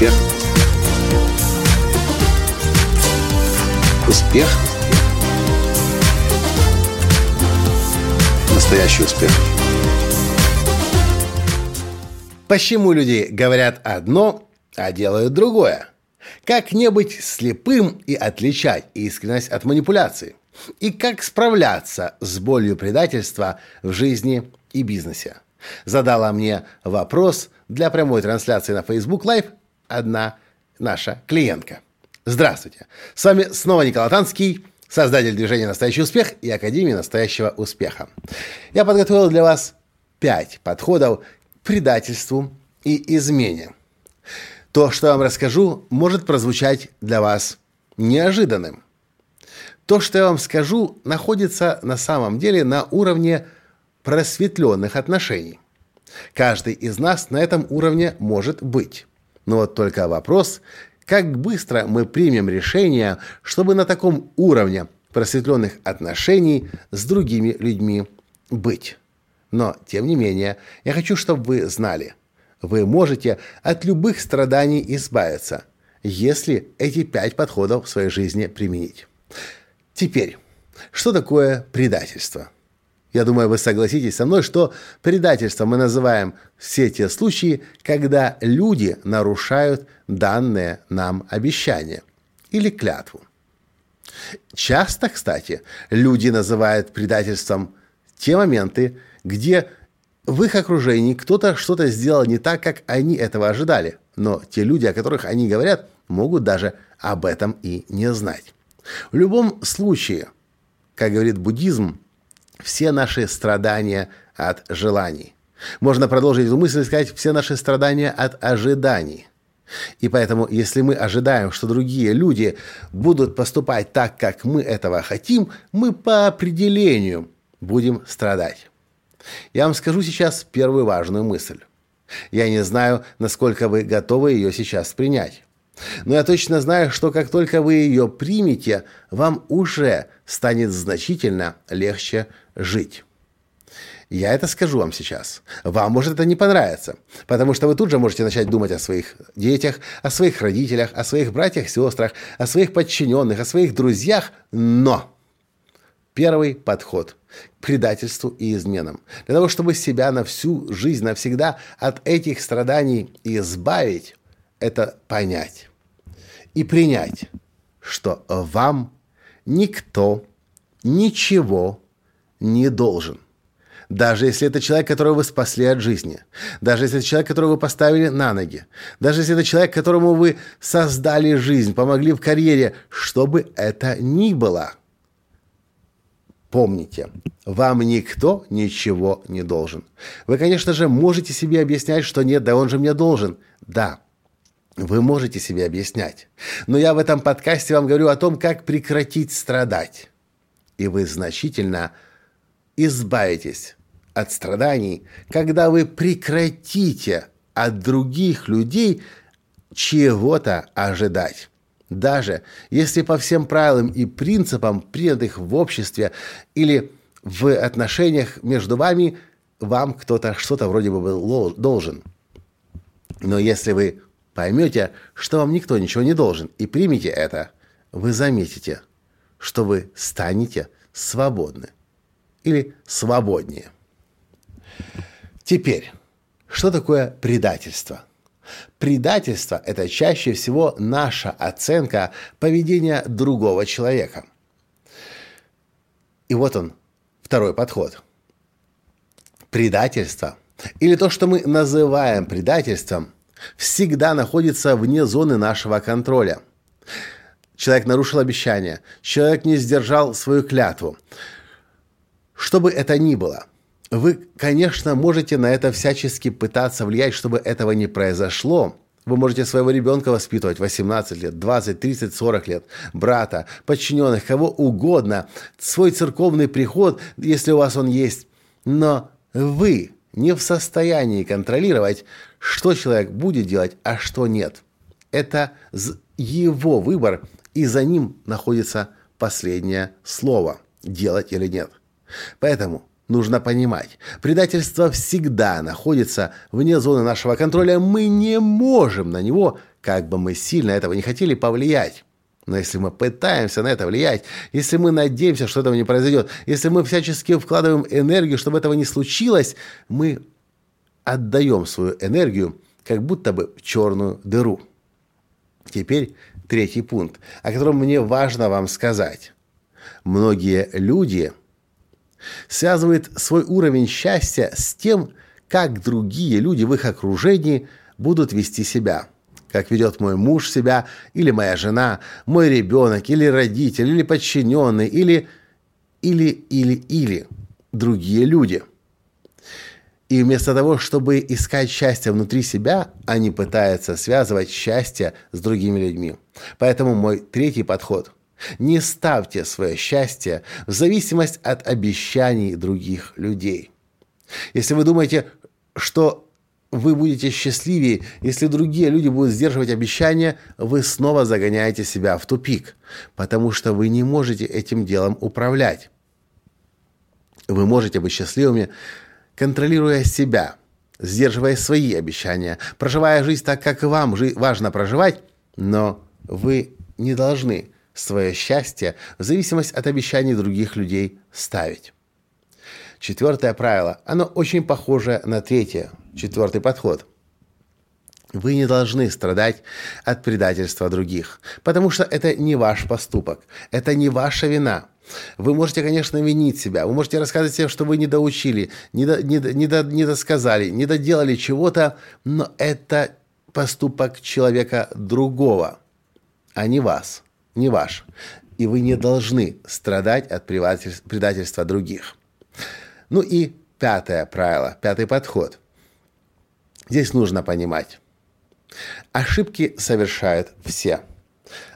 Успех. Успех. Настоящий успех. Почему люди говорят одно, а делают другое? Как не быть слепым и отличать искренность от манипуляции? И как справляться с болью предательства в жизни и бизнесе? Задала мне вопрос для прямой трансляции на Facebook Live одна наша клиентка. Здравствуйте! С вами снова Николай Танский, создатель движения «Настоящий успех» и Академии «Настоящего успеха». Я подготовил для вас пять подходов к предательству и измене. То, что я вам расскажу, может прозвучать для вас неожиданным. То, что я вам скажу, находится на самом деле на уровне просветленных отношений. Каждый из нас на этом уровне может быть. Но вот только вопрос, как быстро мы примем решение, чтобы на таком уровне просветленных отношений с другими людьми быть. Но, тем не менее, я хочу, чтобы вы знали, вы можете от любых страданий избавиться, если эти пять подходов в своей жизни применить. Теперь, что такое предательство? Я думаю, вы согласитесь со мной, что предательством мы называем все те случаи, когда люди нарушают данные нам обещания или клятву. Часто, кстати, люди называют предательством те моменты, где в их окружении кто-то что-то сделал не так, как они этого ожидали, но те люди, о которых они говорят, могут даже об этом и не знать. В любом случае, как говорит буддизм, все наши страдания от желаний. Можно продолжить эту мысль и сказать все наши страдания от ожиданий. И поэтому, если мы ожидаем, что другие люди будут поступать так, как мы этого хотим, мы по определению будем страдать. Я вам скажу сейчас первую важную мысль. Я не знаю, насколько вы готовы ее сейчас принять. Но я точно знаю, что как только вы ее примете, вам уже станет значительно легче жить. Я это скажу вам сейчас. Вам может это не понравиться, потому что вы тут же можете начать думать о своих детях, о своих родителях, о своих братьях, сестрах, о своих подчиненных, о своих друзьях, но первый подход к предательству и изменам. Для того, чтобы себя на всю жизнь, навсегда от этих страданий избавить, это понять и принять, что вам никто ничего не должен. Даже если это человек, которого вы спасли от жизни. Даже если это человек, которого вы поставили на ноги. Даже если это человек, которому вы создали жизнь, помогли в карьере. Что бы это ни было. Помните, вам никто ничего не должен. Вы, конечно же, можете себе объяснять, что нет, да он же мне должен. Да, вы можете себе объяснять. Но я в этом подкасте вам говорю о том, как прекратить страдать. И вы значительно избавитесь от страданий, когда вы прекратите от других людей чего-то ожидать. Даже если по всем правилам и принципам, принятых в обществе или в отношениях между вами, вам кто-то что-то вроде бы должен. Но если вы поймете, что вам никто ничего не должен, и примете это, вы заметите, что вы станете свободны или свободнее. Теперь, что такое предательство? Предательство – это чаще всего наша оценка поведения другого человека. И вот он, второй подход. Предательство, или то, что мы называем предательством, всегда находится вне зоны нашего контроля. Человек нарушил обещание, человек не сдержал свою клятву. Что бы это ни было, вы, конечно, можете на это всячески пытаться влиять, чтобы этого не произошло. Вы можете своего ребенка воспитывать 18 лет, 20, 30, 40 лет, брата, подчиненных, кого угодно, свой церковный приход, если у вас он есть. Но вы не в состоянии контролировать, что человек будет делать, а что нет. Это его выбор, и за ним находится последнее слово – делать или нет. Поэтому нужно понимать, предательство всегда находится вне зоны нашего контроля, мы не можем на него как бы мы сильно этого не хотели повлиять. Но если мы пытаемся на это влиять, если мы надеемся, что этого не произойдет, если мы всячески вкладываем энергию, чтобы этого не случилось, мы отдаем свою энергию как будто бы в черную дыру. Теперь третий пункт, о котором мне важно вам сказать. Многие люди связывают свой уровень счастья с тем, как другие люди в их окружении будут вести себя. Как ведет мой муж себя, или моя жена, мой ребенок, или родитель, или подчиненный, или, или, или, или другие люди – и вместо того, чтобы искать счастье внутри себя, они пытаются связывать счастье с другими людьми. Поэтому мой третий подход – не ставьте свое счастье в зависимость от обещаний других людей. Если вы думаете, что вы будете счастливее, если другие люди будут сдерживать обещания, вы снова загоняете себя в тупик, потому что вы не можете этим делом управлять. Вы можете быть счастливыми контролируя себя, сдерживая свои обещания, проживая жизнь так, как вам важно проживать, но вы не должны свое счастье в зависимость от обещаний других людей ставить. Четвертое правило, оно очень похоже на третье, четвертый подход. Вы не должны страдать от предательства других, потому что это не ваш поступок, это не ваша вина – вы можете, конечно, винить себя. Вы можете рассказывать себе, что вы не доучили, не, до, не, не, до, не досказали, не доделали чего-то, но это поступок человека другого, а не вас, не ваш. И вы не должны страдать от предательства других. Ну и пятое правило, пятый подход. Здесь нужно понимать. Ошибки совершают все.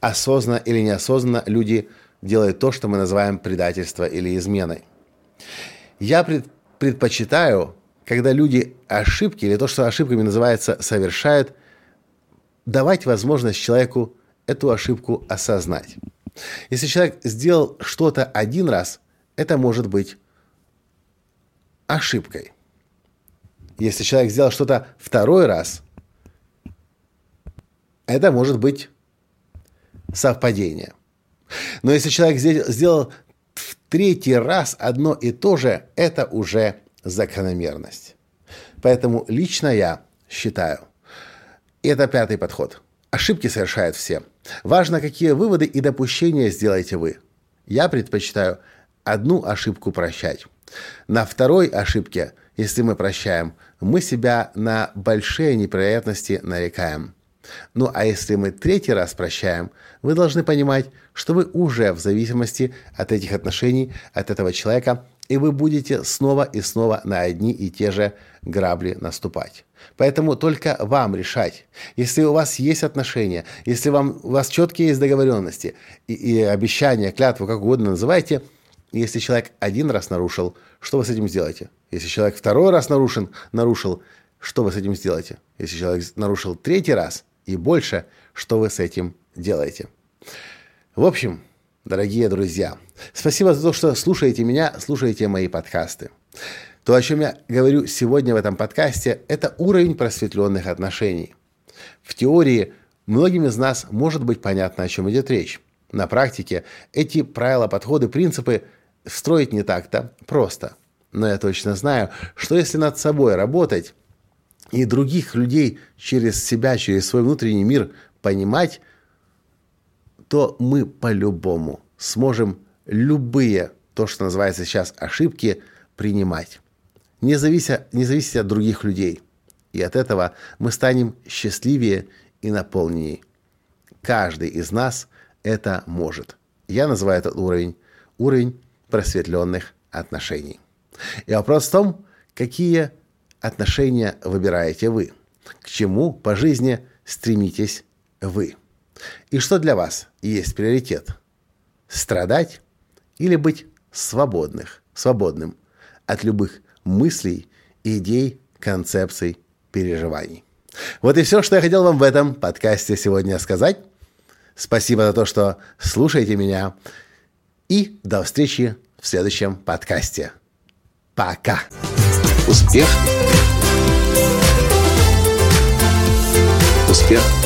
Осознанно или неосознанно люди – делает то, что мы называем предательство или изменой. Я пред, предпочитаю, когда люди ошибки, или то, что ошибками называется, совершают, давать возможность человеку эту ошибку осознать. Если человек сделал что-то один раз, это может быть ошибкой. Если человек сделал что-то второй раз, это может быть совпадение. Но если человек сделал в третий раз одно и то же, это уже закономерность. Поэтому лично я считаю, это пятый подход. Ошибки совершают все. Важно, какие выводы и допущения сделаете вы. Я предпочитаю одну ошибку прощать. На второй ошибке, если мы прощаем, мы себя на большие неприятности нарекаем. Ну а если мы третий раз прощаем, вы должны понимать, что вы уже в зависимости от этих отношений, от этого человека, и вы будете снова и снова на одни и те же грабли наступать. Поэтому только вам решать. Если у вас есть отношения, если вам, у вас четкие есть договоренности и, и обещания, клятву, как угодно называйте, если человек один раз нарушил, что вы с этим сделаете? Если человек второй раз нарушен, нарушил, что вы с этим сделаете? Если человек нарушил третий раз – и больше, что вы с этим делаете. В общем, дорогие друзья, спасибо за то, что слушаете меня, слушаете мои подкасты. То, о чем я говорю сегодня в этом подкасте, это уровень просветленных отношений. В теории многим из нас может быть понятно, о чем идет речь. На практике эти правила, подходы, принципы строить не так-то просто. Но я точно знаю, что если над собой работать, и других людей через себя, через свой внутренний мир понимать, то мы по-любому сможем любые, то, что называется сейчас ошибки, принимать. Не завися, не зависеть от других людей. И от этого мы станем счастливее и наполненнее. Каждый из нас это может. Я называю этот уровень уровень просветленных отношений. И вопрос в том, какие отношения выбираете вы? К чему по жизни стремитесь вы? И что для вас есть приоритет? Страдать или быть свободных, свободным от любых мыслей, идей, концепций, переживаний? Вот и все, что я хотел вам в этом подкасте сегодня сказать. Спасибо за то, что слушаете меня. И до встречи в следующем подкасте. Пока. Успех! Успех!